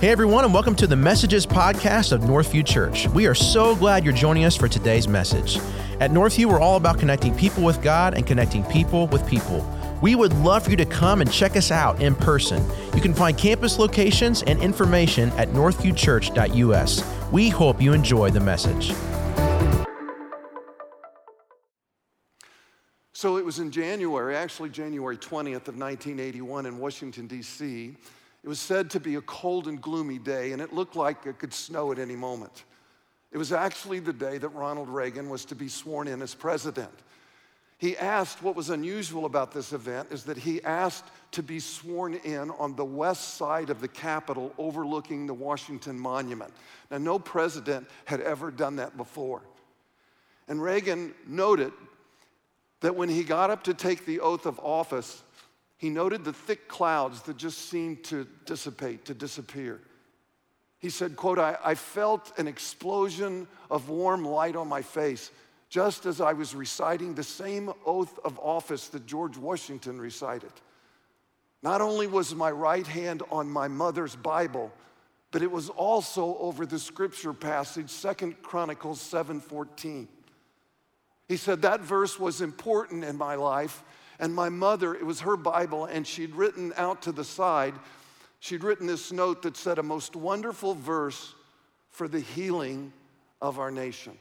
Hey, everyone, and welcome to the Messages podcast of Northview Church. We are so glad you're joining us for today's message. At Northview, we're all about connecting people with God and connecting people with people. We would love for you to come and check us out in person. You can find campus locations and information at northviewchurch.us. We hope you enjoy the message. So it was in January, actually January 20th of 1981 in Washington, D.C. It was said to be a cold and gloomy day, and it looked like it could snow at any moment. It was actually the day that Ronald Reagan was to be sworn in as president. He asked, what was unusual about this event is that he asked to be sworn in on the west side of the Capitol overlooking the Washington Monument. Now, no president had ever done that before. And Reagan noted that when he got up to take the oath of office, he noted the thick clouds that just seemed to dissipate, to disappear. He said, quote, I, I, felt an explosion of warm light on my face just as I was reciting the same oath of office that George Washington recited. Not only was my right hand on my mother's Bible, but it was also over the scripture passage, Second Chronicles 7:14. He said that verse was important in my life and my mother, it was her Bible, and she'd written out to the side, she'd written this note that said, A most wonderful verse for the healing of our nation.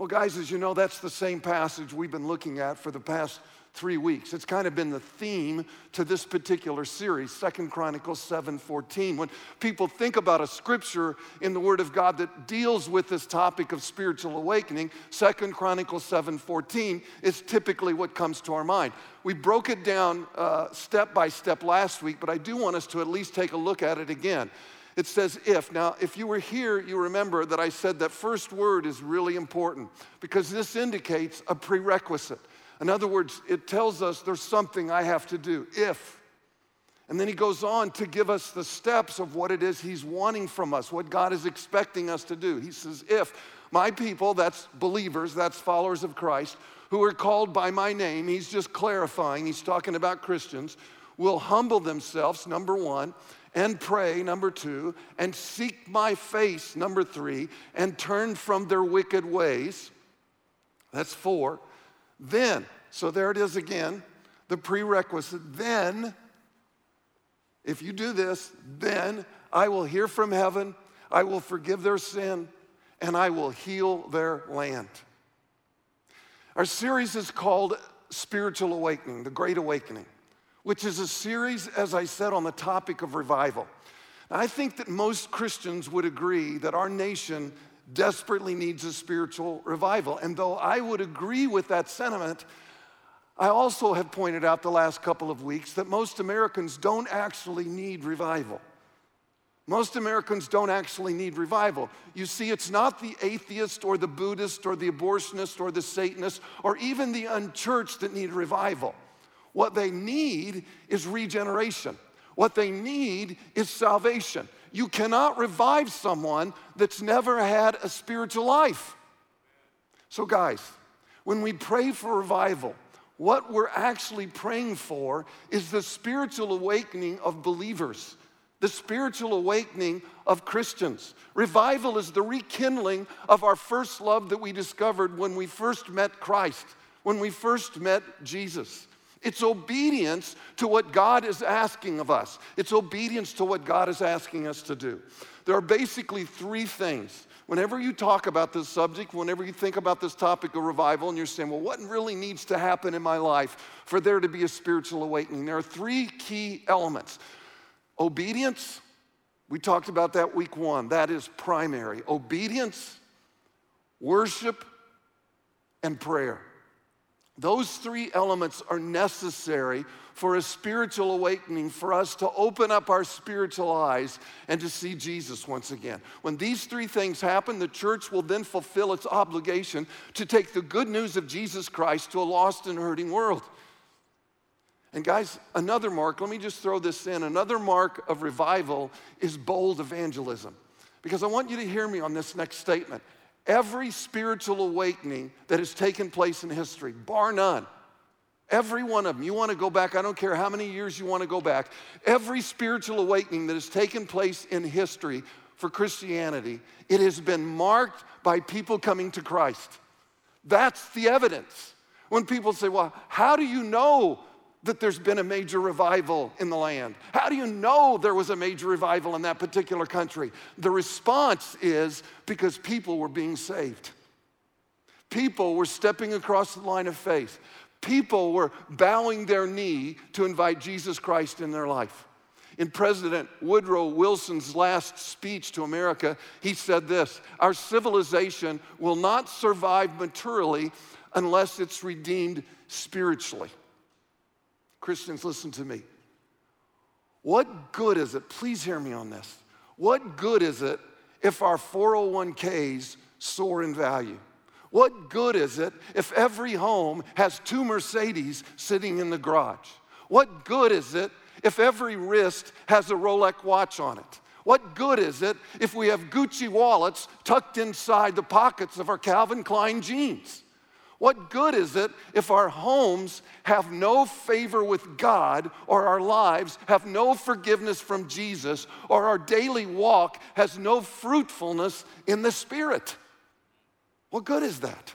Well, guys, as you know, that's the same passage we've been looking at for the past three weeks. It's kind of been the theme to this particular series, Second Chronicles 7:14. When people think about a scripture in the Word of God that deals with this topic of spiritual awakening, Second Chronicles 7:14 is typically what comes to our mind. We broke it down uh, step by step last week, but I do want us to at least take a look at it again. It says if. Now, if you were here, you remember that I said that first word is really important because this indicates a prerequisite. In other words, it tells us there's something I have to do, if. And then he goes on to give us the steps of what it is he's wanting from us, what God is expecting us to do. He says, If my people, that's believers, that's followers of Christ, who are called by my name, he's just clarifying, he's talking about Christians, will humble themselves, number one, and pray, number two, and seek my face, number three, and turn from their wicked ways, that's four then, so there it is again, the prerequisite. Then, if you do this, then I will hear from heaven, I will forgive their sin, and I will heal their land. Our series is called Spiritual Awakening, the Great Awakening, which is a series, as I said, on the topic of revival. I think that most Christians would agree that our nation desperately needs a spiritual revival. And though I would agree with that sentiment, I also have pointed out the last couple of weeks that most Americans don't actually need revival. Most Americans don't actually need revival. You see, it's not the atheist or the Buddhist or the abortionist or the Satanist or even the unchurched that need revival. What they need is regeneration. What they need is salvation. You cannot revive someone that's never had a spiritual life. So, guys, when we pray for revival, what we're actually praying for is the spiritual awakening of believers, the spiritual awakening of Christians. Revival is the rekindling of our first love that we discovered when we first met Christ, when we first met Jesus. It's obedience to what God is asking of us. It's obedience to what God is asking us to do. There are basically three things. Whenever you talk about this subject, whenever you think about this topic of revival, and you're saying, well, what really needs to happen in my life for there to be a spiritual awakening? There are three key elements obedience, we talked about that week one, that is primary. Obedience, worship, and prayer. Those three elements are necessary for a spiritual awakening, for us to open up our spiritual eyes and to see Jesus once again. When these three things happen, the church will then fulfill its obligation to take the good news of Jesus Christ to a lost and hurting world. And guys, another mark, let me just throw this in another mark of revival is bold evangelism. Because I want you to hear me on this next statement. Every spiritual awakening that has taken place in history, bar none, Every one of them. You want to go back, I don't care how many years you want to go back. Every spiritual awakening that has taken place in history for Christianity, it has been marked by people coming to Christ. That's the evidence. When people say, Well, how do you know that there's been a major revival in the land? How do you know there was a major revival in that particular country? The response is because people were being saved. People were stepping across the line of faith. People were bowing their knee to invite Jesus Christ in their life. In President Woodrow Wilson's last speech to America, he said this Our civilization will not survive materially unless it's redeemed spiritually. Christians, listen to me. What good is it? Please hear me on this. What good is it if our 401ks soar in value? What good is it if every home has two Mercedes sitting in the garage? What good is it if every wrist has a Rolex watch on it? What good is it if we have Gucci wallets tucked inside the pockets of our Calvin Klein jeans? What good is it if our homes have no favor with God, or our lives have no forgiveness from Jesus, or our daily walk has no fruitfulness in the Spirit? What good is that?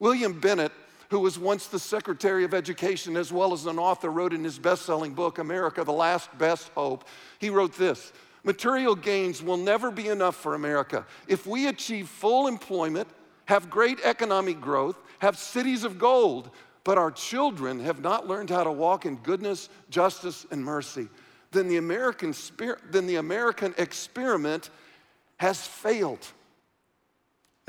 William Bennett, who was once the Secretary of Education as well as an author, wrote in his best selling book, America, the Last Best Hope, he wrote this Material gains will never be enough for America. If we achieve full employment, have great economic growth, have cities of gold, but our children have not learned how to walk in goodness, justice, and mercy, then the American, spirit, then the American experiment has failed.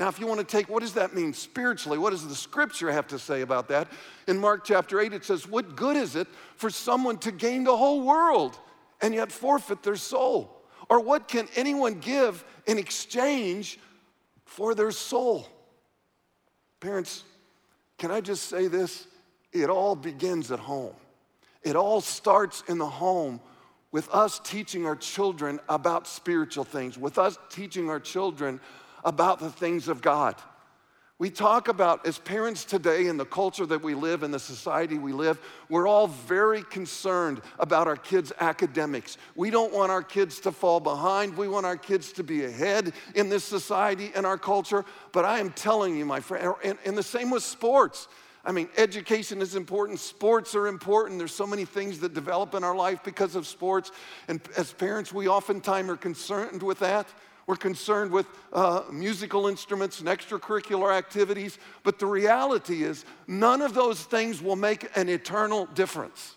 Now, if you want to take, what does that mean spiritually? What does the scripture have to say about that? In Mark chapter 8, it says, What good is it for someone to gain the whole world and yet forfeit their soul? Or what can anyone give in exchange for their soul? Parents, can I just say this? It all begins at home. It all starts in the home with us teaching our children about spiritual things, with us teaching our children about the things of God. We talk about, as parents today, in the culture that we live, in the society we live, we're all very concerned about our kids' academics. We don't want our kids to fall behind. We want our kids to be ahead in this society and our culture. But I am telling you, my friend, and, and the same with sports. I mean, education is important, sports are important. There's so many things that develop in our life because of sports. And as parents, we oftentimes are concerned with that. We're concerned with uh, musical instruments and extracurricular activities. But the reality is, none of those things will make an eternal difference.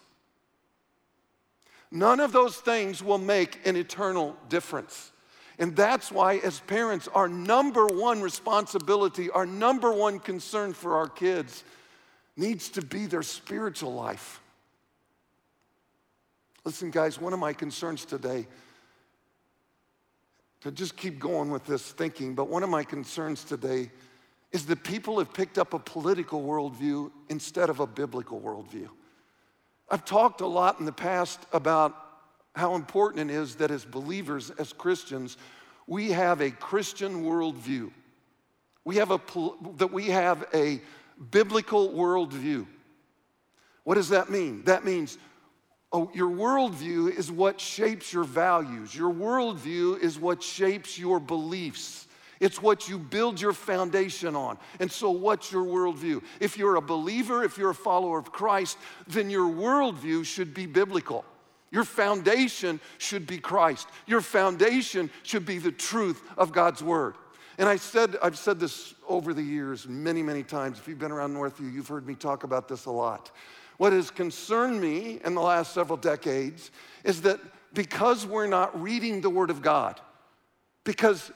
None of those things will make an eternal difference. And that's why, as parents, our number one responsibility, our number one concern for our kids needs to be their spiritual life. Listen, guys, one of my concerns today to just keep going with this thinking, but one of my concerns today is that people have picked up a political worldview instead of a biblical worldview. I've talked a lot in the past about how important it is that as believers, as Christians, we have a Christian worldview. We have a, that we have a biblical worldview. What does that mean? That means Oh, your worldview is what shapes your values. Your worldview is what shapes your beliefs. It's what you build your foundation on. And so, what's your worldview? If you're a believer, if you're a follower of Christ, then your worldview should be biblical. Your foundation should be Christ. Your foundation should be the truth of God's word. And I said, I've said this over the years many, many times. If you've been around Northview, you've heard me talk about this a lot. What has concerned me in the last several decades is that because we're not reading the Word of God, because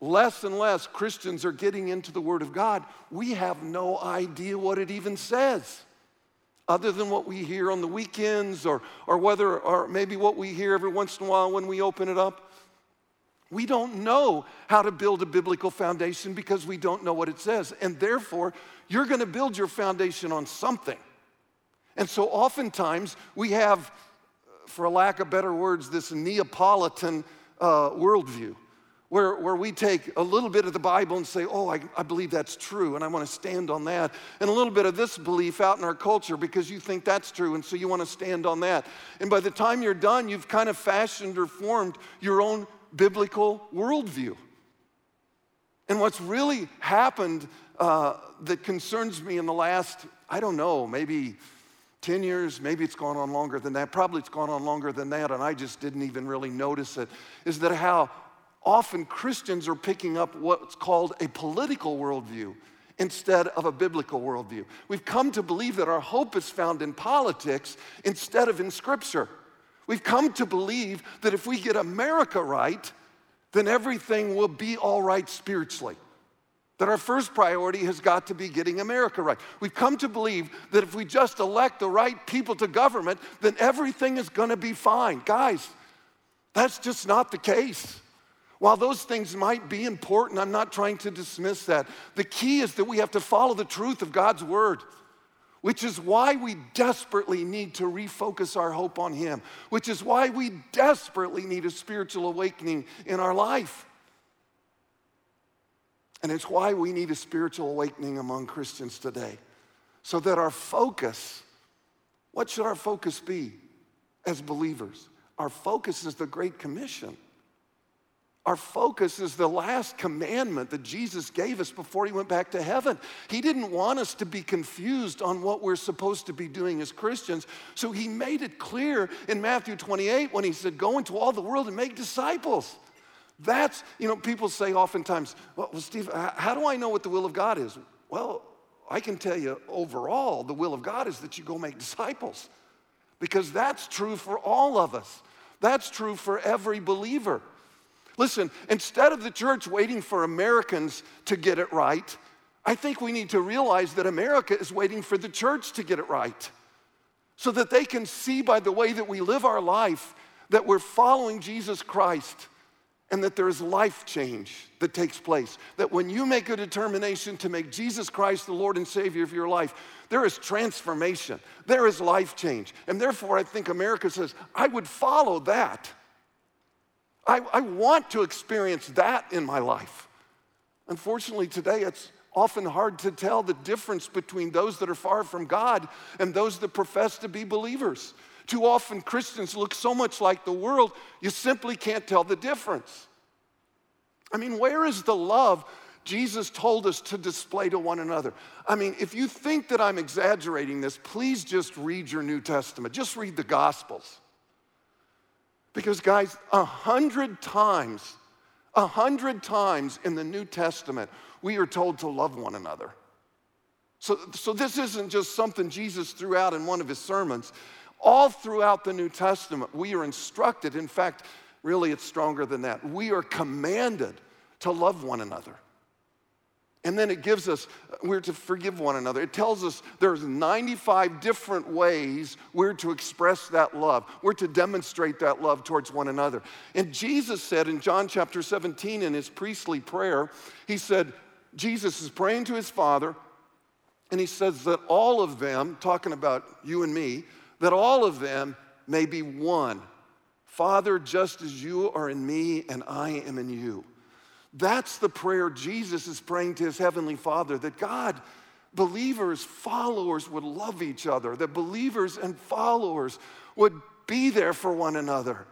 less and less Christians are getting into the Word of God, we have no idea what it even says. Other than what we hear on the weekends, or, or whether, or maybe what we hear every once in a while when we open it up. We don't know how to build a biblical foundation because we don't know what it says. And therefore, you're going to build your foundation on something. And so oftentimes we have, for lack of better words, this Neapolitan uh, worldview where, where we take a little bit of the Bible and say, oh, I, I believe that's true, and I want to stand on that, and a little bit of this belief out in our culture because you think that's true, and so you want to stand on that. And by the time you're done, you've kind of fashioned or formed your own biblical worldview. And what's really happened uh, that concerns me in the last, I don't know, maybe 10 years, maybe it's gone on longer than that, probably it's gone on longer than that, and I just didn't even really notice it, is that how often Christians are picking up what's called a political worldview instead of a biblical worldview. We've come to believe that our hope is found in politics instead of in Scripture. We've come to believe that if we get America right, then everything will be all right spiritually. That our first priority has got to be getting America right. We've come to believe that if we just elect the right people to government, then everything is gonna be fine. Guys, that's just not the case. While those things might be important, I'm not trying to dismiss that. The key is that we have to follow the truth of God's word, which is why we desperately need to refocus our hope on Him, which is why we desperately need a spiritual awakening in our life. And it's why we need a spiritual awakening among Christians today, so that our focus, what should our focus be as believers? Our focus is the Great Commission. Our focus is the last commandment that Jesus gave us before he went back to heaven. He didn't want us to be confused on what we're supposed to be doing as Christians. So he made it clear in Matthew 28 when he said, Go into all the world and make disciples. That's, you know, people say oftentimes, Well, Steve, how do I know what the will of God is? Well, I can tell you overall, the will of God is that you go make disciples because that's true for all of us. That's true for every believer. Listen, instead of the church waiting for Americans to get it right, I think we need to realize that America is waiting for the church to get it right so that they can see by the way that we live our life that we're following Jesus Christ and that there is life change that takes place. That when you make a determination to make Jesus Christ the Lord and Savior of your life, there is transformation, there is life change. And therefore, I think America says, I would follow that. I, I want to experience that in my life. Unfortunately, today it's often hard to tell the difference between those that are far from God and those that profess to be believers. Too often, Christians look so much like the world, you simply can't tell the difference. I mean, where is the love Jesus told us to display to one another? I mean, if you think that I'm exaggerating this, please just read your New Testament, just read the Gospels. Because, guys, a hundred times, a hundred times in the New Testament, we are told to love one another. So, so this isn't just something Jesus threw out in one of his sermons. All throughout the New Testament, we are instructed. In fact, really, it's stronger than that. We are commanded to love one another. And then it gives us, we're to forgive one another. It tells us there's 95 different ways we're to express that love. We're to demonstrate that love towards one another. And Jesus said in John chapter 17 in his priestly prayer, he said, Jesus is praying to his Father, and he says that all of them, talking about you and me, that all of them may be one. Father, just as you are in me and I am in you. That's the prayer Jesus is praying to his heavenly Father that God, believers, followers would love each other, that believers and followers would be there for one another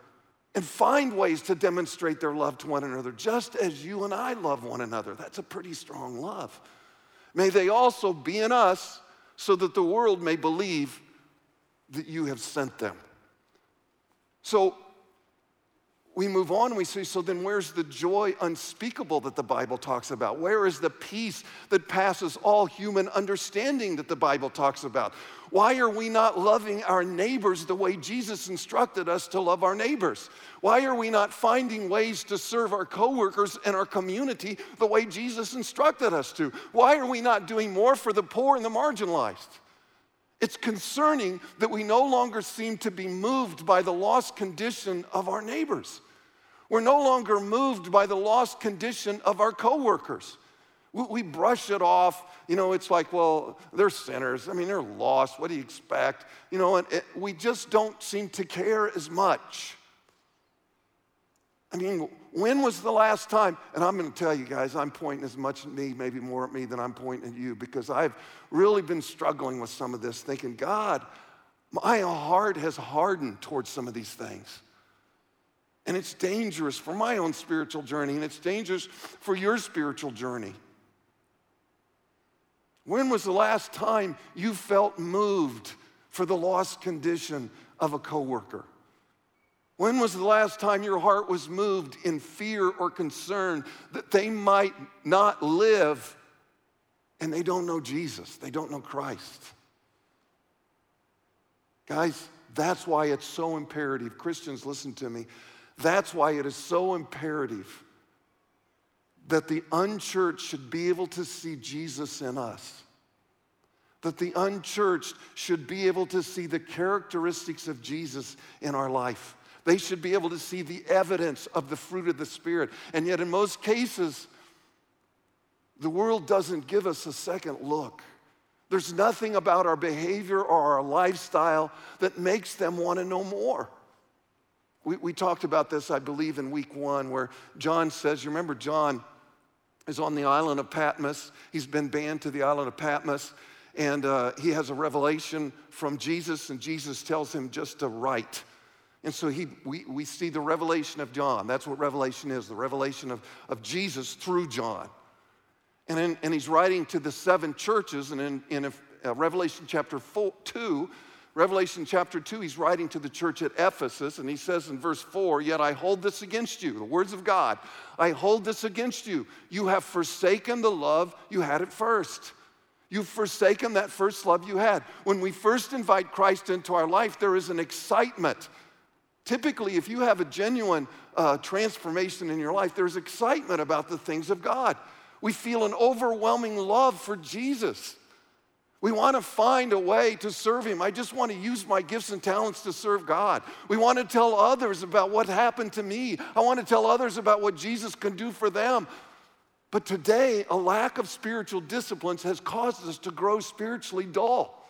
and find ways to demonstrate their love to one another, just as you and I love one another. That's a pretty strong love. May they also be in us so that the world may believe that you have sent them. So, we move on we say, so then where's the joy unspeakable that the Bible talks about? Where is the peace that passes all human understanding that the Bible talks about? Why are we not loving our neighbors the way Jesus instructed us to love our neighbors? Why are we not finding ways to serve our coworkers and our community the way Jesus instructed us to? Why are we not doing more for the poor and the marginalized? It's concerning that we no longer seem to be moved by the lost condition of our neighbors. We're no longer moved by the lost condition of our coworkers. We brush it off. You know, it's like, well, they're sinners. I mean, they're lost. What do you expect? You know, and it, we just don't seem to care as much. I mean, when was the last time? And I'm going to tell you guys, I'm pointing as much at me, maybe more at me than I'm pointing at you, because I've really been struggling with some of this, thinking, God, my heart has hardened towards some of these things. And it's dangerous for my own spiritual journey, and it's dangerous for your spiritual journey. When was the last time you felt moved for the lost condition of a coworker? When was the last time your heart was moved in fear or concern that they might not live and they don't know Jesus, they don't know Christ? Guys, that's why it's so imperative. Christians, listen to me. That's why it is so imperative that the unchurched should be able to see Jesus in us. That the unchurched should be able to see the characteristics of Jesus in our life. They should be able to see the evidence of the fruit of the Spirit. And yet, in most cases, the world doesn't give us a second look. There's nothing about our behavior or our lifestyle that makes them want to know more. We, we talked about this, I believe, in week one, where John says, you remember, John is on the island of Patmos. He's been banned to the island of Patmos, and uh, he has a revelation from Jesus, and Jesus tells him just to write. And so he, we, we see the revelation of John. That's what revelation is the revelation of, of Jesus through John. And, in, and he's writing to the seven churches, and in, in a uh, Revelation chapter four, 2, Revelation chapter 2, he's writing to the church at Ephesus, and he says in verse 4 Yet I hold this against you, the words of God. I hold this against you. You have forsaken the love you had at first. You've forsaken that first love you had. When we first invite Christ into our life, there is an excitement. Typically, if you have a genuine uh, transformation in your life, there's excitement about the things of God. We feel an overwhelming love for Jesus. We want to find a way to serve Him. I just want to use my gifts and talents to serve God. We want to tell others about what happened to me. I want to tell others about what Jesus can do for them. But today, a lack of spiritual disciplines has caused us to grow spiritually dull.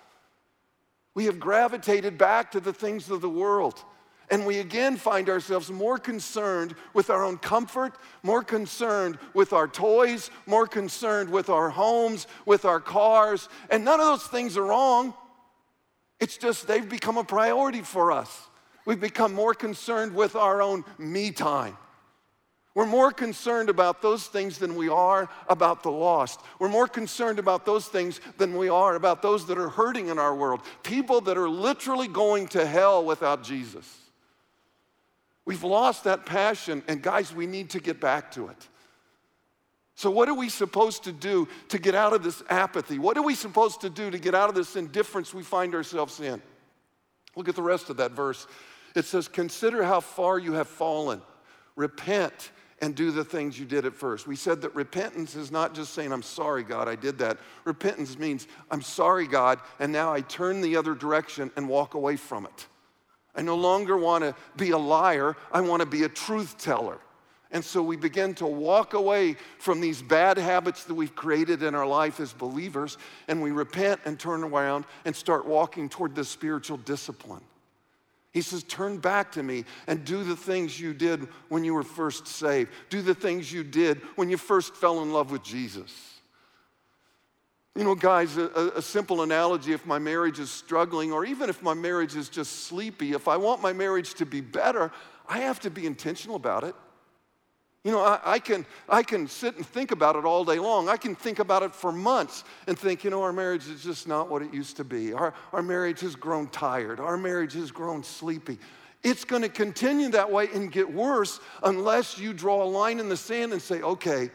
We have gravitated back to the things of the world. And we again find ourselves more concerned with our own comfort, more concerned with our toys, more concerned with our homes, with our cars. And none of those things are wrong. It's just they've become a priority for us. We've become more concerned with our own me time. We're more concerned about those things than we are about the lost. We're more concerned about those things than we are about those that are hurting in our world. People that are literally going to hell without Jesus. We've lost that passion, and guys, we need to get back to it. So, what are we supposed to do to get out of this apathy? What are we supposed to do to get out of this indifference we find ourselves in? Look at the rest of that verse. It says, Consider how far you have fallen. Repent and do the things you did at first. We said that repentance is not just saying, I'm sorry, God, I did that. Repentance means, I'm sorry, God, and now I turn the other direction and walk away from it. I no longer want to be a liar, I want to be a truth teller. And so we begin to walk away from these bad habits that we've created in our life as believers, and we repent and turn around and start walking toward this spiritual discipline. He says, Turn back to me and do the things you did when you were first saved. Do the things you did when you first fell in love with Jesus. You know, guys, a, a, simple analogy if my marriage is struggling, or even if my marriage is just sleepy, if I want my marriage to be better, I have to be intentional about it. You know, I, I, can, I can sit and think about it all day long. I can think about it for months and think, you know, our marriage is just not what it used to be. Our, our marriage has grown tired. Our marriage has grown sleepy. It's going to continue that way and get worse unless you draw a line in the sand and say, okay,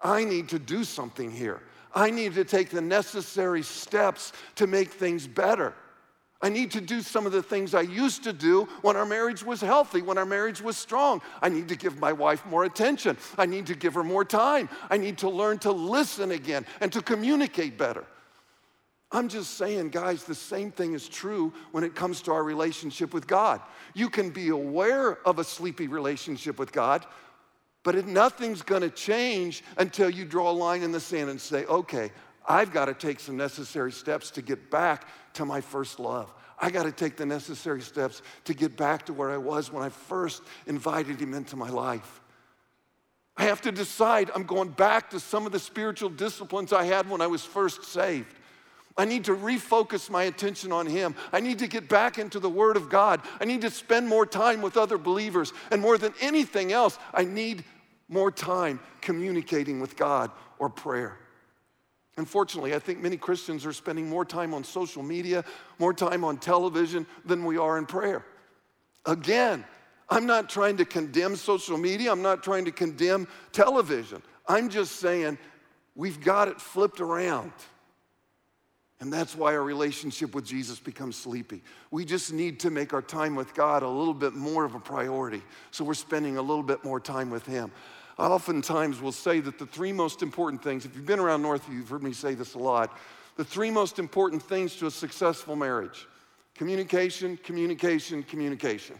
I need to do something here. I need to take the necessary steps to make things better. I need to do some of the things I used to do when our marriage was healthy, when our marriage was strong. I need to give my wife more attention. I need to give her more time. I need to learn to listen again and to communicate better. I'm just saying, guys, the same thing is true when it comes to our relationship with God. You can be aware of a sleepy relationship with God, but nothing's going to change until you draw a line in the sand and say, okay, I've got to take some necessary steps to get back to my first love. I got to take the necessary steps to get back to where I was when I first invited Him into my life. I have to decide I'm going back to some of the spiritual disciplines I had when I was first saved. I need to refocus my attention on Him. I need to get back into the Word of God. I need to spend more time with other believers. And more than anything else, I need more time communicating with God or prayer. Unfortunately, I think many Christians are spending more time on social media, more time on television than we are in prayer. Again, I'm not trying to condemn social media, I'm not trying to condemn television. I'm just saying we've got it flipped around. And that's why our relationship with Jesus becomes sleepy. We just need to make our time with God a little bit more of a priority. So we're spending a little bit more time with Him. I oftentimes will say that the three most important things, if you've been around Northview, you've heard me say this a lot, the three most important things to a successful marriage communication, communication, communication.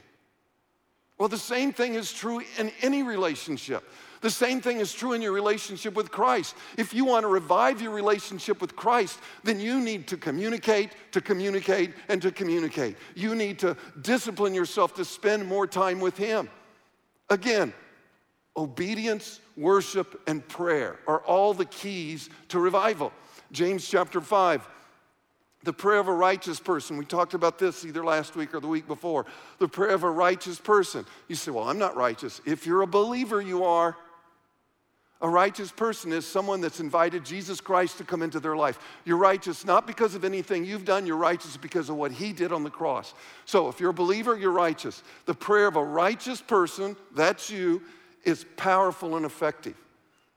Well, the same thing is true in any relationship. The same thing is true in your relationship with Christ. If you want to revive your relationship with Christ, then you need to communicate, to communicate, and to communicate. You need to discipline yourself to spend more time with Him. Again, obedience, worship, and prayer are all the keys to revival. James chapter 5. The prayer of a righteous person, we talked about this either last week or the week before. The prayer of a righteous person. You say, Well, I'm not righteous. If you're a believer, you are. A righteous person is someone that's invited Jesus Christ to come into their life. You're righteous not because of anything you've done, you're righteous because of what he did on the cross. So if you're a believer, you're righteous. The prayer of a righteous person, that's you, is powerful and effective.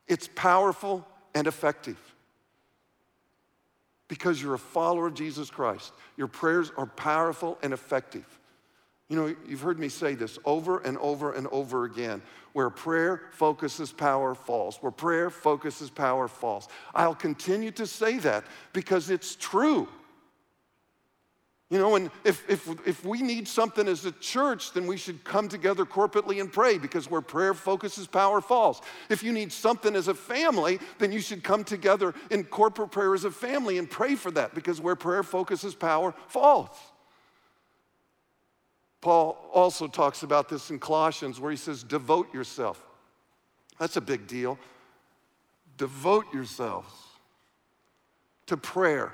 It's powerful and effective. Because you're a follower of Jesus Christ, your prayers are powerful and effective. You know, you've heard me say this over and over and over again. Where prayer focuses, power falls. Where prayer focuses, power falls. I'll continue to say that because it's true. You know, and if, if, if we need something as a church, then we should come together corporately and pray because where prayer focuses, power falls. If you need something as a family, then you should come together in corporate prayer as a family and pray for that because where prayer focuses, power falls. Paul also talks about this in Colossians where he says, devote yourself. That's a big deal. Devote yourselves to prayer.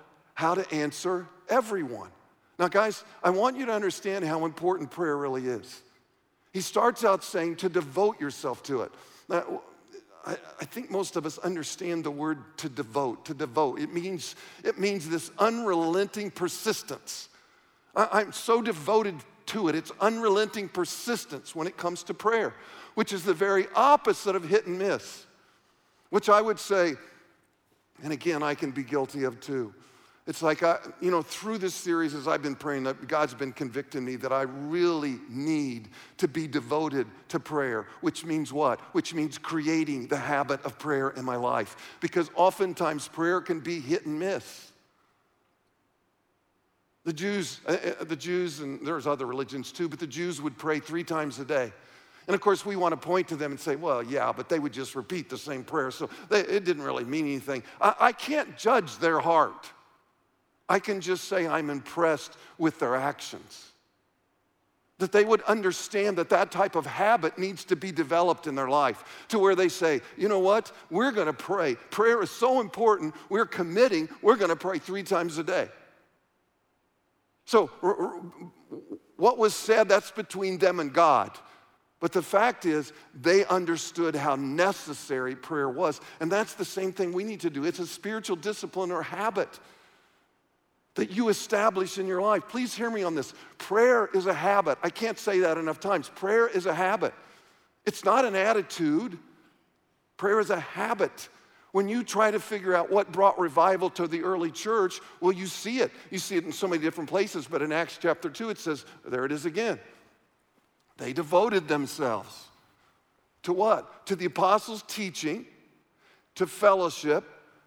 how to answer everyone. Now, guys, I want you to understand how important prayer really is. He starts out saying to devote yourself to it. Now, I, I, think most of us understand the word to devote. To devote. It means, it means this unrelenting persistence. I, I'm so devoted to it. It's unrelenting persistence when it comes to prayer, which is the very opposite of hit and miss, which I would say, and again, I can be guilty of too. It's like, I, you know, through this series, as I've been praying, that God's been convicting me that I really need to be devoted to prayer, which means what? Which means creating the habit of prayer in my life. Because oftentimes prayer can be hit and miss. The Jews, uh, uh the Jews, and there's other religions too, but the Jews would pray three times a day. And of course, we want to point to them and say, well, yeah, but they would just repeat the same prayer, so they, it didn't really mean anything. I, I can't judge their heart. I can just say I'm impressed with their actions. That they would understand that that type of habit needs to be developed in their life to where they say, you know what, we're gonna pray. Prayer is so important, we're committing, we're gonna pray three times a day. So, what was said, that's between them and God. But the fact is, they understood how necessary prayer was. And that's the same thing we need to do. It's a spiritual discipline or habit that you establish in your life. Please hear me on this. Prayer is a habit. I can't say that enough times. Prayer is a habit, it's not an attitude. Prayer is a habit. When you try to figure out what brought revival to the early church, well, you see it. You see it in so many different places, but in Acts chapter 2, it says, there it is again. They devoted themselves to what? To the apostles' teaching, to fellowship,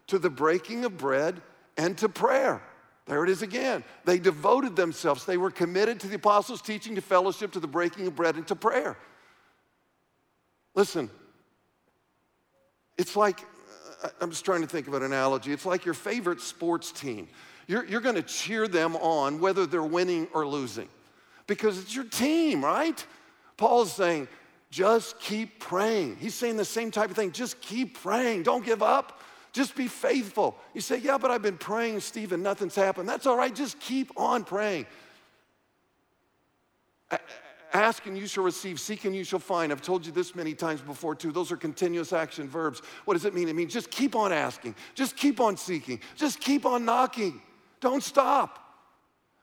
to the breaking of bread, and to prayer. There it is again. They devoted themselves. They were committed to the apostles' teaching, to fellowship, to the breaking of bread, and to prayer. Listen, it's like uh, I'm just trying to think of an analogy. It's like your favorite sports team. You're, you're going to cheer them on whether they're winning or losing because it's your team, right? Paul's saying, just keep praying. He's saying the same type of thing. Just keep praying. Don't give up. Just be faithful. You say, Yeah, but I've been praying, Stephen, nothing's happened. That's all right. Just keep on praying. Ask and you shall receive, seek and you shall find. I've told you this many times before too. Those are continuous action verbs. What does it mean? It means just keep on asking, just keep on seeking, just keep on knocking. Don't stop.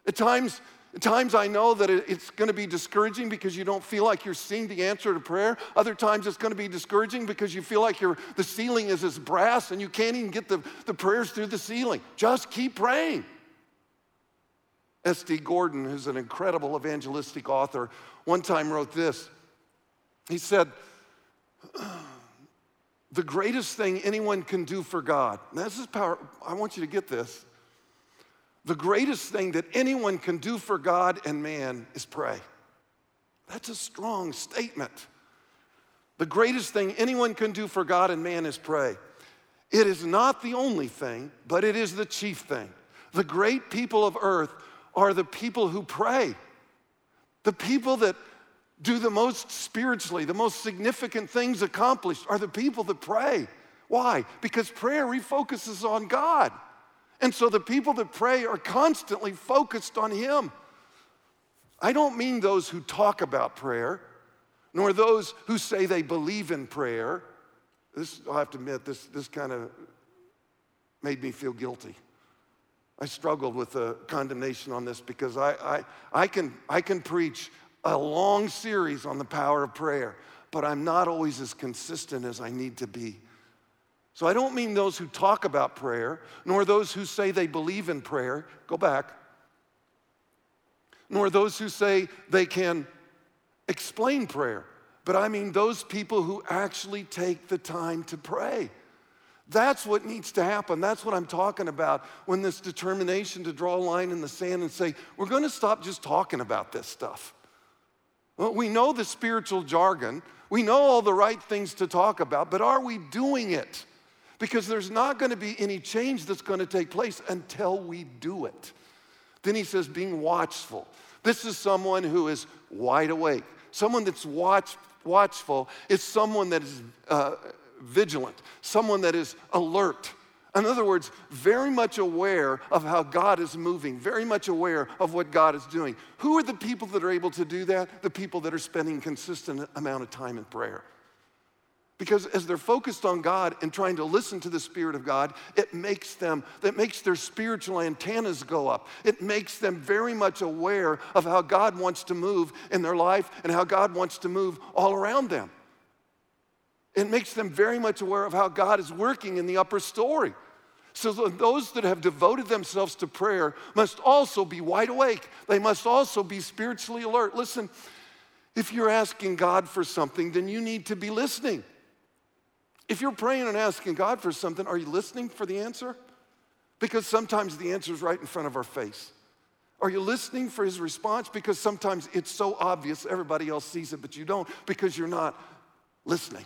At times, at times I know that it's going to be discouraging because you don't feel like you're seeing the answer to prayer. Other times it's going to be discouraging because you feel like the ceiling is as brass and you can't even get the, the prayers through the ceiling. Just keep praying. S.D. Gordon, who's an incredible evangelistic author, one time wrote this. He said, The greatest thing anyone can do for God, this is power, I want you to get this. The greatest thing that anyone can do for God and man is pray. That's a strong statement. The greatest thing anyone can do for God and man is pray. It is not the only thing, but it is the chief thing. The great people of earth are the people who pray. The people that do the most spiritually, the most significant things accomplished are the people that pray. Why? Because prayer refocuses on God. And so the people that pray are constantly focused on Him. I don't mean those who talk about prayer, nor those who say they believe in prayer. This, i have to admit, this, this kind of made me feel guilty. I struggled with the condemnation on this because I, I, I, can, I can preach a long series on the power of prayer, but I'm not always as consistent as I need to be. So I don't mean those who talk about prayer, nor those who say they believe in prayer. Go back. Nor those who say they can explain prayer, but I mean those people who actually take the time to pray. That's what needs to happen. That's what I'm talking about when this determination to draw a line in the sand and say, we're going to stop just talking about this stuff. Well, we know the spiritual jargon, we know all the right things to talk about, but are we doing it? Because there's not going to be any change that's going to take place until we do it. Then he says, being watchful. This is someone who is wide awake. Someone that's watch, watchful is someone that is uh, vigilant, someone that is alert. In other words, very much aware of how God is moving, very much aware of what God is doing. Who are the people that are able to do that? The people that are spending consistent amount of time in prayer. Because as they're focused on God and trying to listen to the Spirit of God, it makes them, that makes their spiritual antennas go up. It makes them very much aware of how God wants to move in their life and how God wants to move all around them. It makes them very much aware of how God is working in the upper story. So those that have devoted themselves to prayer must also be wide awake. They must also be spiritually alert. Listen, if you're asking God for something, then you need to be listening. If you're praying and asking God for something, are you listening for the answer? Because sometimes the answer is right in front of our face. Are you listening for his response? Because sometimes it's so obvious, everybody else sees it, but you don't because you're not listening.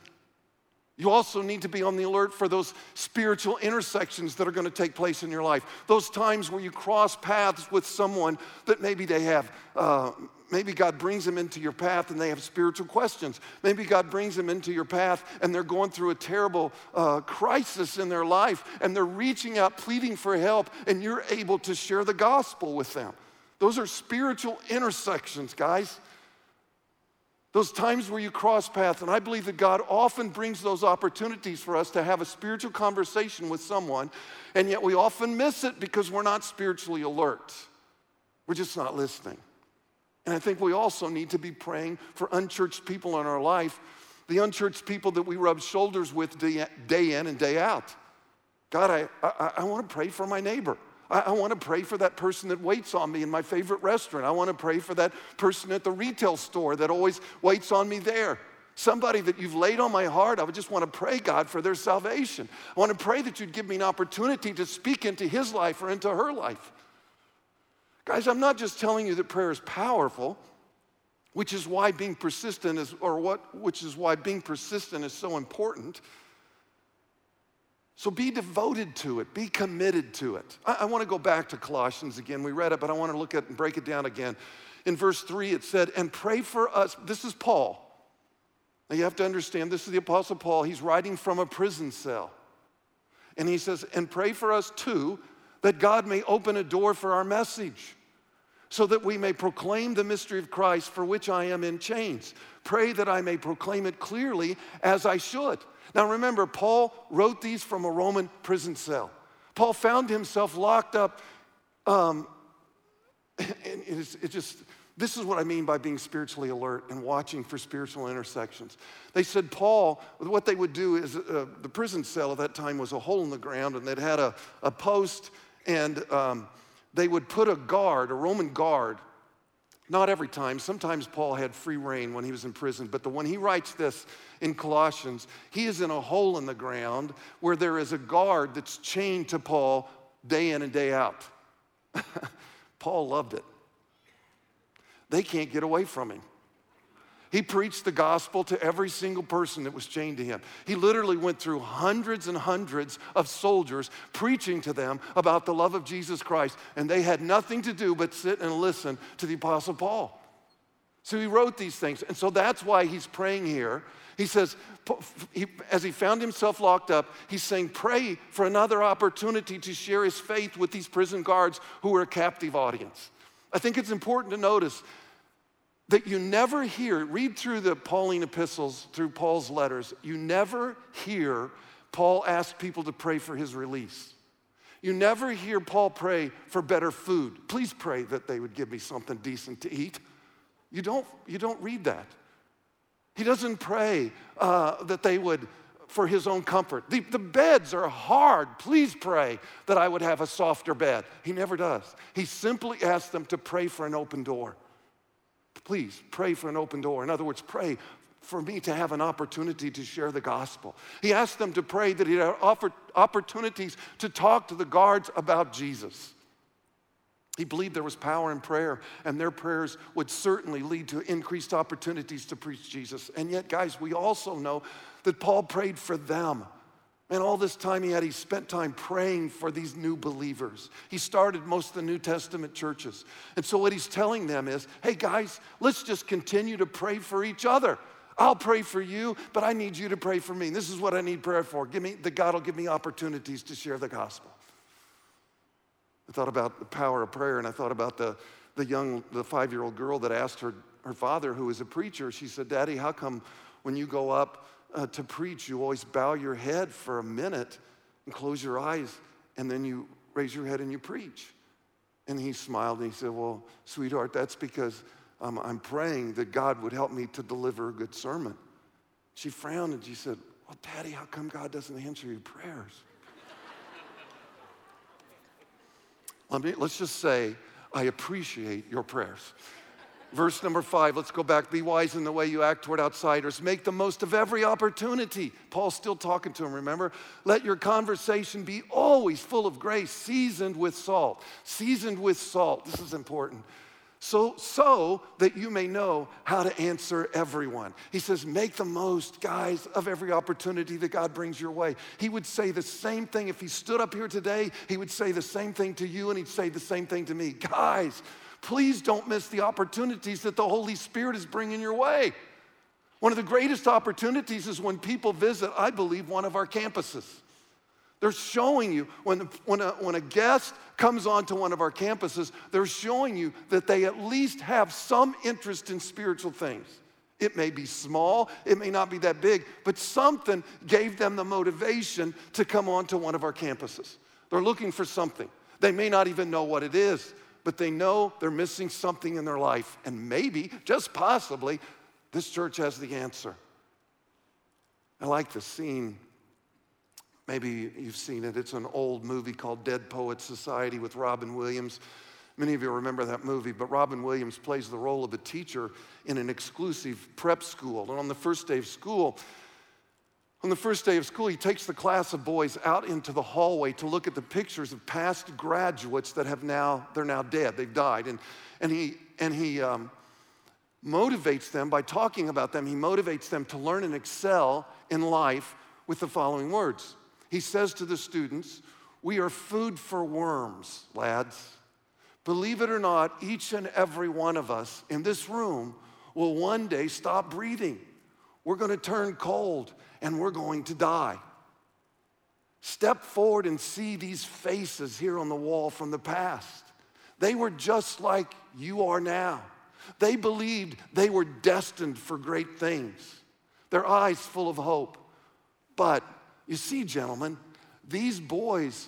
You also need to be on the alert for those spiritual intersections that are going to take place in your life. Those times where you cross paths with someone that maybe they have, uh, maybe God brings them into your path and they have spiritual questions. Maybe God brings them into your path and they're going through a terrible uh, crisis in their life and they're reaching out, pleading for help, and you're able to share the gospel with them. Those are spiritual intersections, guys. Those times where you cross paths, and I believe that God often brings those opportunities for us to have a spiritual conversation with someone, and yet we often miss it because we're not spiritually alert. We're just not listening. And I think we also need to be praying for unchurched people in our life, the unchurched people that we rub shoulders with day in and day out. God, I, I, I want to pray for my neighbor. I, I want to pray for that person that waits on me in my favorite restaurant. I want to pray for that person at the retail store that always waits on me there. Somebody that you've laid on my heart, I would just want to pray, God, for their salvation. I want to pray that you'd give me an opportunity to speak into his life or into her life. Guys, I'm not just telling you that prayer is powerful, which is why being persistent is, or what, which is why being persistent is so important. So be devoted to it, be committed to it. I, I want to go back to Colossians again. We read it, but I want to look at and break it down again. In verse 3, it said, And pray for us. This is Paul. Now you have to understand, this is the Apostle Paul. He's writing from a prison cell. And he says, And pray for us too, that God may open a door for our message, so that we may proclaim the mystery of Christ for which I am in chains. Pray that I may proclaim it clearly as I should. Now remember, Paul wrote these from a Roman prison cell. Paul found himself locked up. Um, and it, it just, this is what I mean by being spiritually alert and watching for spiritual intersections. They said Paul, what they would do is uh, the prison cell at that time was a hole in the ground, and they'd had a, a post, and um, they would put a guard, a Roman guard, not every time. Sometimes Paul had free rein when he was in prison, but the, when he writes this in Colossians, he is in a hole in the ground where there is a guard that's chained to Paul day in and day out. Paul loved it. They can't get away from him. He preached the gospel to every single person that was chained to him. He literally went through hundreds and hundreds of soldiers preaching to them about the love of Jesus Christ, and they had nothing to do but sit and listen to the Apostle Paul. So he wrote these things. And so that's why he's praying here. He says, as he found himself locked up, he's saying, Pray for another opportunity to share his faith with these prison guards who are a captive audience. I think it's important to notice that you never hear, read through the Pauline epistles, through Paul's letters, you never hear Paul ask people to pray for his release. You never hear Paul pray for better food. Please pray that they would give me something decent to eat. You don't, you don't read that. He doesn't pray uh, that they would, for his own comfort. The, the beds are hard. Please pray that I would have a softer bed. He never does. He simply asks them to pray for an open door. Please pray for an open door. In other words, pray for me to have an opportunity to share the gospel. He asked them to pray that he'd offer opportunities to talk to the guards about Jesus. He believed there was power in prayer, and their prayers would certainly lead to increased opportunities to preach Jesus. And yet, guys, we also know that Paul prayed for them. And all this time he had, he spent time praying for these new believers. He started most of the New Testament churches. And so, what he's telling them is hey, guys, let's just continue to pray for each other. I'll pray for you, but I need you to pray for me. This is what I need prayer for. Give me, the God will give me opportunities to share the gospel. I thought about the power of prayer, and I thought about the, the young, the five year old girl that asked her, her father, who was a preacher, she said, Daddy, how come when you go up uh, to preach, you always bow your head for a minute and close your eyes, and then you raise your head and you preach. And he smiled and he said, Well, sweetheart, that's because um, I'm praying that God would help me to deliver a good sermon. She frowned and she said, Well, Daddy, how come God doesn't answer your prayers? Let me, let's just say, I appreciate your prayers. Verse number five, let's go back. Be wise in the way you act toward outsiders. Make the most of every opportunity. Paul's still talking to him, remember? Let your conversation be always full of grace, seasoned with salt. Seasoned with salt. This is important. So, so that you may know how to answer everyone. He says, make the most, guys, of every opportunity that God brings your way. He would say the same thing if he stood up here today, he would say the same thing to you, and he'd say the same thing to me. Guys, please don't miss the opportunities that the Holy Spirit is bringing your way. One of the greatest opportunities is when people visit, I believe, one of our campuses. They're showing you, when, when, a, when a guest comes onto one of our campuses, they're showing you that they at least have some interest in spiritual things. It may be small, it may not be that big, but something gave them the motivation to come onto one of our campuses. They're looking for something. They may not even know what it is, but they know they're missing something in their life. And maybe, just possibly, this church has the answer. I like the scene Maybe you've seen it. It's an old movie called Dead Poets Society with Robin Williams. Many of you remember that movie, but Robin Williams plays the role of a teacher in an exclusive prep school. And on the first day of school, on the first day of school, he takes the class of boys out into the hallway to look at the pictures of past graduates that have now, they're now dead, they've died. And, and he, and he um, motivates them by talking about them, he motivates them to learn and excel in life with the following words. He says to the students, We are food for worms, lads. Believe it or not, each and every one of us in this room will one day stop breathing. We're going to turn cold and we're going to die. Step forward and see these faces here on the wall from the past. They were just like you are now. They believed they were destined for great things, their eyes full of hope. But you see, gentlemen, these boys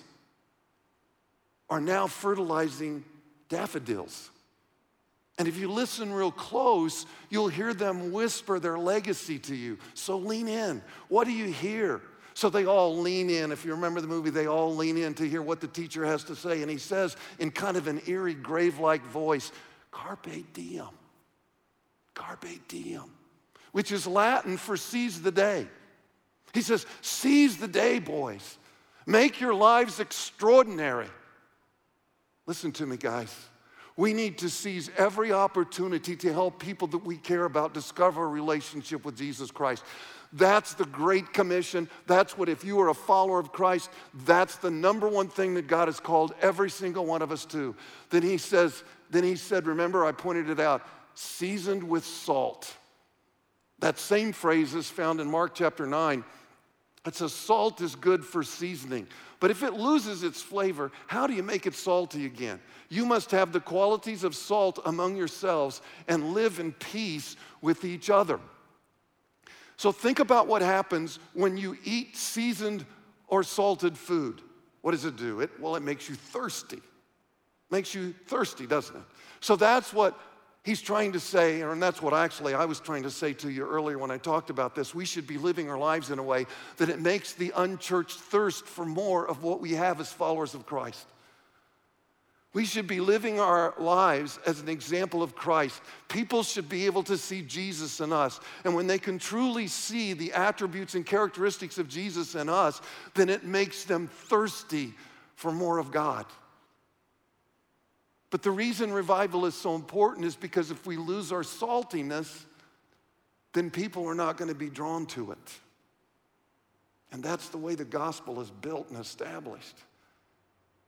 are now fertilizing daffodils. And if you listen real close, you'll hear them whisper their legacy to you. So lean in. What do you hear? So they all lean in. If you remember the movie, they all lean in to hear what the teacher has to say. And he says, in kind of an eerie, grave like voice, Carpe diem. Carpe diem, which is Latin for seize the day. He says, Seize the day, boys. Make your lives extraordinary. Listen to me, guys. We need to seize every opportunity to help people that we care about discover a relationship with Jesus Christ. That's the Great Commission. That's what, if you are a follower of Christ, that's the number one thing that God has called every single one of us to. Then He says, then He said, remember, I pointed it out, seasoned with salt. That same phrase is found in Mark chapter 9. It says, salt is good for seasoning. But if it loses its flavor, how do you make it salty again? You must have the qualities of salt among yourselves and live in peace with each other. So think about what happens when you eat seasoned or salted food. What does it do? It, well, it makes you thirsty. Makes you thirsty, doesn't it? So that's what he's trying to say, and that's what actually I was trying to say to you earlier when I talked about this. We should be living our lives in a way that it makes the unchurched thirst for more of what we have as followers of Christ. We should be living our lives as an example of Christ. People should be able to see Jesus in us. And when they can truly see the attributes and characteristics of Jesus in us, then it makes them thirsty for more of God. But the reason revival is so important is because if we lose our saltiness, then people are not going to be drawn to it. And that's the way the gospel is built and established.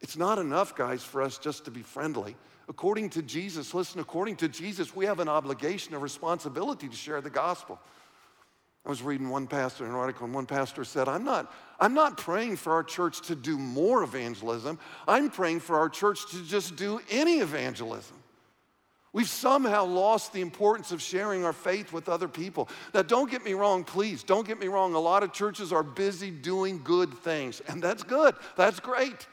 It's not enough, guys, for us just to be friendly. According to Jesus, listen, according to Jesus, we have an obligation, a responsibility to share the gospel. I was reading one pastor, an article, and one pastor said, I'm not, I'm not praying for our church to do more evangelism. I'm praying for our church to just do any evangelism. We've somehow lost the importance of sharing our faith with other people. Now, don't get me wrong, please. Don't get me wrong. A lot of churches are busy doing good things, and that's good. That's great.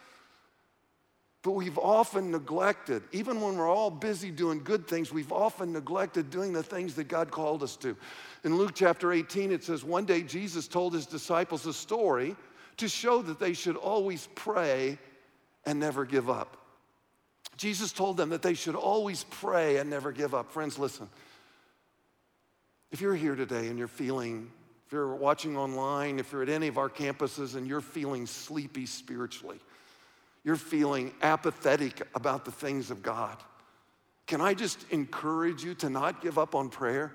But we've often neglected, even when we're all busy doing good things, we've often neglected doing the things that God called us to. In Luke chapter 18, it says, One day Jesus told his disciples a story to show that they should always pray and never give up. Jesus told them that they should always pray and never give up. Friends, listen. If you're here today and you're feeling, if you're watching online, if you're at any of our campuses and you're feeling sleepy spiritually, you're feeling apathetic about the things of God, can I just encourage you to not give up on prayer,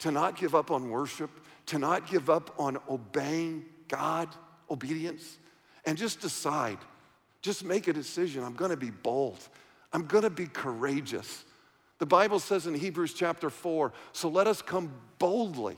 to not give up on worship, to not give up on obeying God, obedience, and just decide, just make a decision. I'm gonna be bold, I'm gonna be courageous. The Bible says in Hebrews chapter 4 so let us come boldly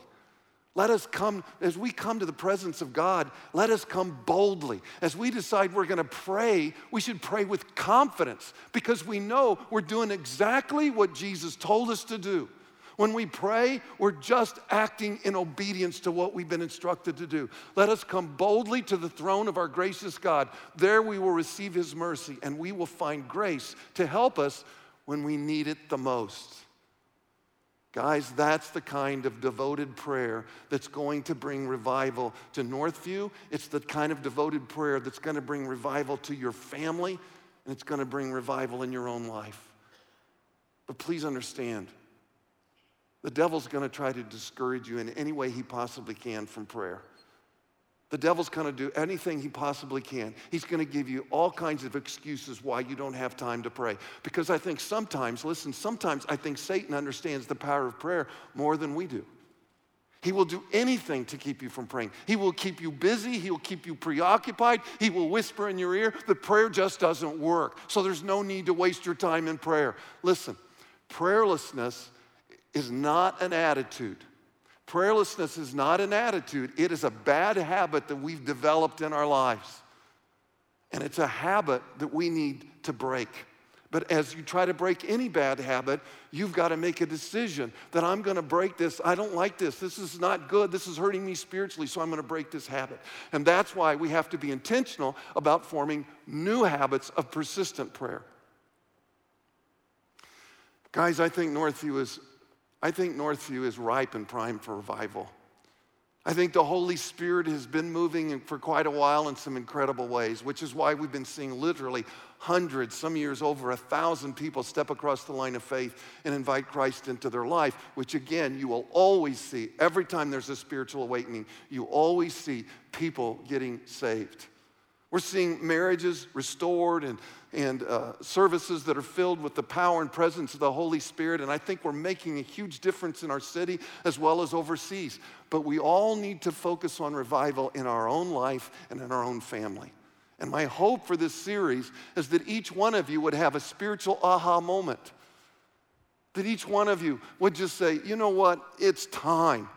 let us come, as we come to the presence of God, let us come boldly. As we decide we're gonna pray, we should pray with confidence because we know we're doing exactly what Jesus told us to do. When we pray, we're just acting in obedience to what we've been instructed to do. Let us come boldly to the throne of our gracious God. There we will receive His mercy and we will find grace to help us when we need it the most. Guys, that's the kind of devoted prayer that's going to bring revival to Northview. It's the kind of devoted prayer that's going to bring revival to your family, and it's going to bring revival in your own life. But please understand, the devil's going to try to discourage you in any way he possibly can from prayer. The devil's going to do anything he possibly can. He's going to give you all kinds of excuses why you don't have time to pray. Because I think sometimes, listen, sometimes I think Satan understands the power of prayer more than we do. He will do anything to keep you from praying. He will keep you busy. He'll keep you preoccupied. He will whisper in your ear, but prayer just doesn't work. So there's no need to waste your time in prayer. Listen, prayerlessness is not an attitude. Prayerlessness is not an attitude, it is a bad habit that we've developed in our lives. And it's a habit that we need to break. But as you try to break any bad habit, you've got to make a decision that I'm going to break this. I don't like this. This is not good. This is hurting me spiritually, so I'm going to break this habit. And that's why we have to be intentional about forming new habits of persistent prayer. Guys, I think Northview is I think Northview is ripe and prime for revival. I think the Holy Spirit has been moving for quite a while in some incredible ways, which is why we've been seeing literally hundreds, some years over a thousand people step across the line of faith and invite Christ into their life, which again, you will always see. Every time there's a spiritual awakening, you always see people getting saved. We're seeing marriages restored and, and uh, services that are filled with the power and presence of the Holy Spirit. And I think we're making a huge difference in our city as well as overseas. But we all need to focus on revival in our own life and in our own family. And my hope for this series is that each one of you would have a spiritual aha moment. That each one of you would just say, you know what? It's time.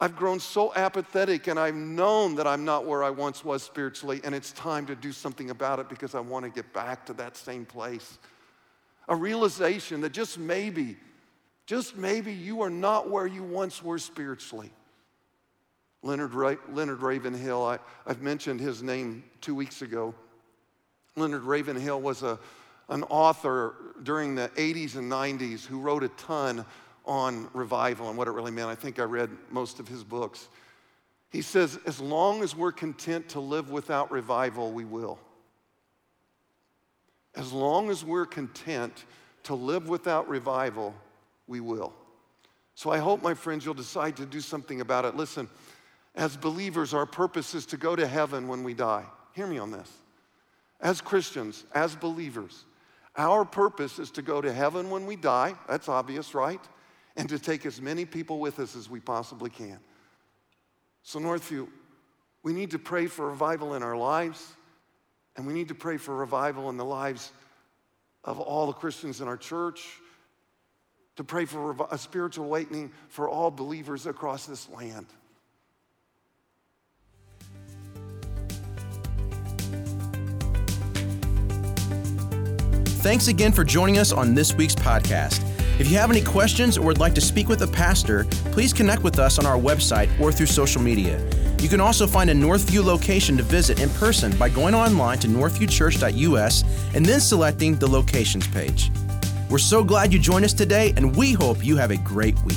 I've grown so apathetic and I've known that I'm not where I once was spiritually, and it's time to do something about it because I want to get back to that same place. A realization that just maybe, just maybe you are not where you once were spiritually. Leonard, Ra- Leonard Ravenhill, I, I've mentioned his name two weeks ago. Leonard Ravenhill was a, an author during the 80s and 90s who wrote a ton on revival and what it really meant. I think I read most of his books. He says, as long as we're content to live without revival, we will. As long as we're content to live without revival, we will. So I hope, my friends, you'll decide to do something about it. Listen, as believers, our purpose is to go to heaven when we die. Hear me on this. As Christians, as believers, our purpose is to go to heaven when we die. That's obvious, right? And to take as many people with us as we possibly can. So, Northview, we need to pray for revival in our lives, and we need to pray for revival in the lives of all the Christians in our church, to pray for a spiritual awakening for all believers across this land. Thanks again for joining us on this week's podcast. If you have any questions or would like to speak with a pastor, please connect with us on our website or through social media. You can also find a Northview location to visit in person by going online to northviewchurch.us and then selecting the locations page. We're so glad you joined us today, and we hope you have a great week.